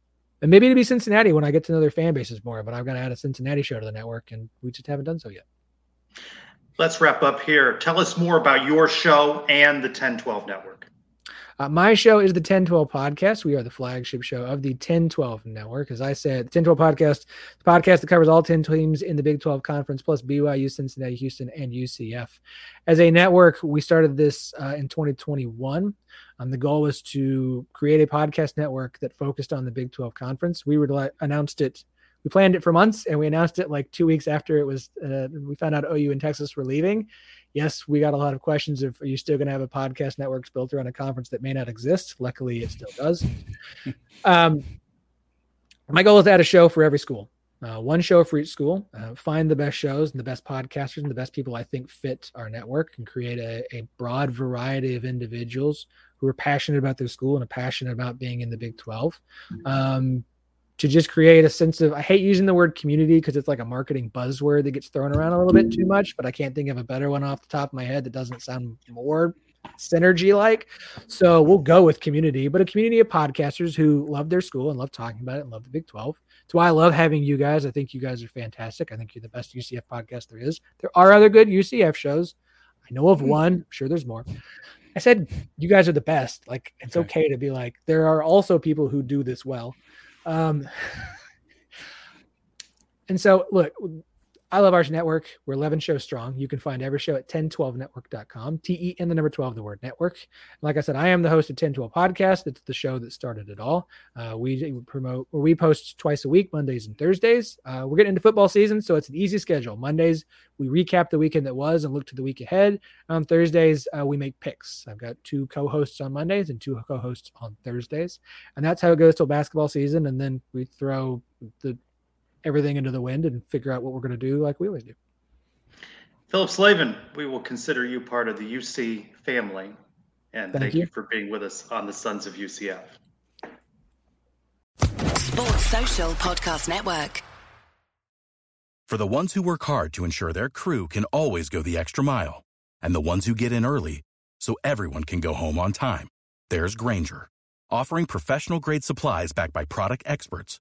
[SPEAKER 8] and maybe it'll be Cincinnati when I get to know their fan bases more. But I've got to add a Cincinnati show to the network, and we just haven't done so yet.
[SPEAKER 6] Let's wrap up here. Tell us more about your show and the Ten12 network.
[SPEAKER 8] Uh, my show is the Ten12 podcast. We are the flagship show of the Ten12 network. As I said, the Ten12 podcast, the podcast that covers all 10 teams in the Big 12 conference, plus BYU, Cincinnati, Houston, and UCF. As a network, we started this uh, in 2021. Um, the goal was to create a podcast network that focused on the Big 12 conference. We were announced it we planned it for months and we announced it like two weeks after it was uh, we found out OU and Texas were leaving. Yes, we got a lot of questions of are you still going to have a podcast network built around a conference that may not exist? Luckily, it still does. um, my goal is to add a show for every school. Uh, one show for each school. Uh, find the best shows and the best podcasters and the best people I think fit our network and create a, a broad variety of individuals who are passionate about their school and are passionate about being in the Big 12. Um, to just create a sense of I hate using the word community because it's like a marketing buzzword that gets thrown around a little bit too much, but I can't think of a better one off the top of my head that doesn't sound more synergy like. So we'll go with community, but a community of podcasters who love their school and love talking about it and love the Big 12. That's why I love having you guys. I think you guys are fantastic. I think you're the best UCF podcast there is. There are other good UCF shows. I know of mm-hmm. one. I'm sure there's more. I said you guys are the best. Like it's okay to be like there are also people who do this well. Um, and so, look, I love Arch Network. We're 11 shows strong. You can find every show at ten12network.com. T E and the number 12, the word network. Like I said, I am the host of Ten12 Podcast. It's the show that started it all. Uh, we promote, or we post twice a week, Mondays and Thursdays. Uh, we're getting into football season, so it's an easy schedule. Mondays, we recap the weekend that was and look to the week ahead. On Thursdays, uh, we make picks. I've got two co hosts on Mondays and two co hosts on Thursdays. And that's how it goes till basketball season. And then we throw the everything into the wind and figure out what we're going to do like we always do.
[SPEAKER 6] Phillip Slavin, we will consider you part of the UC family. And thank, thank you. you for being with us on the Sons of UCF.
[SPEAKER 9] Sports Social Podcast Network.
[SPEAKER 10] For the ones who work hard to ensure their crew can always go the extra mile, and the ones who get in early so everyone can go home on time, there's Grainger, offering professional grade supplies backed by product experts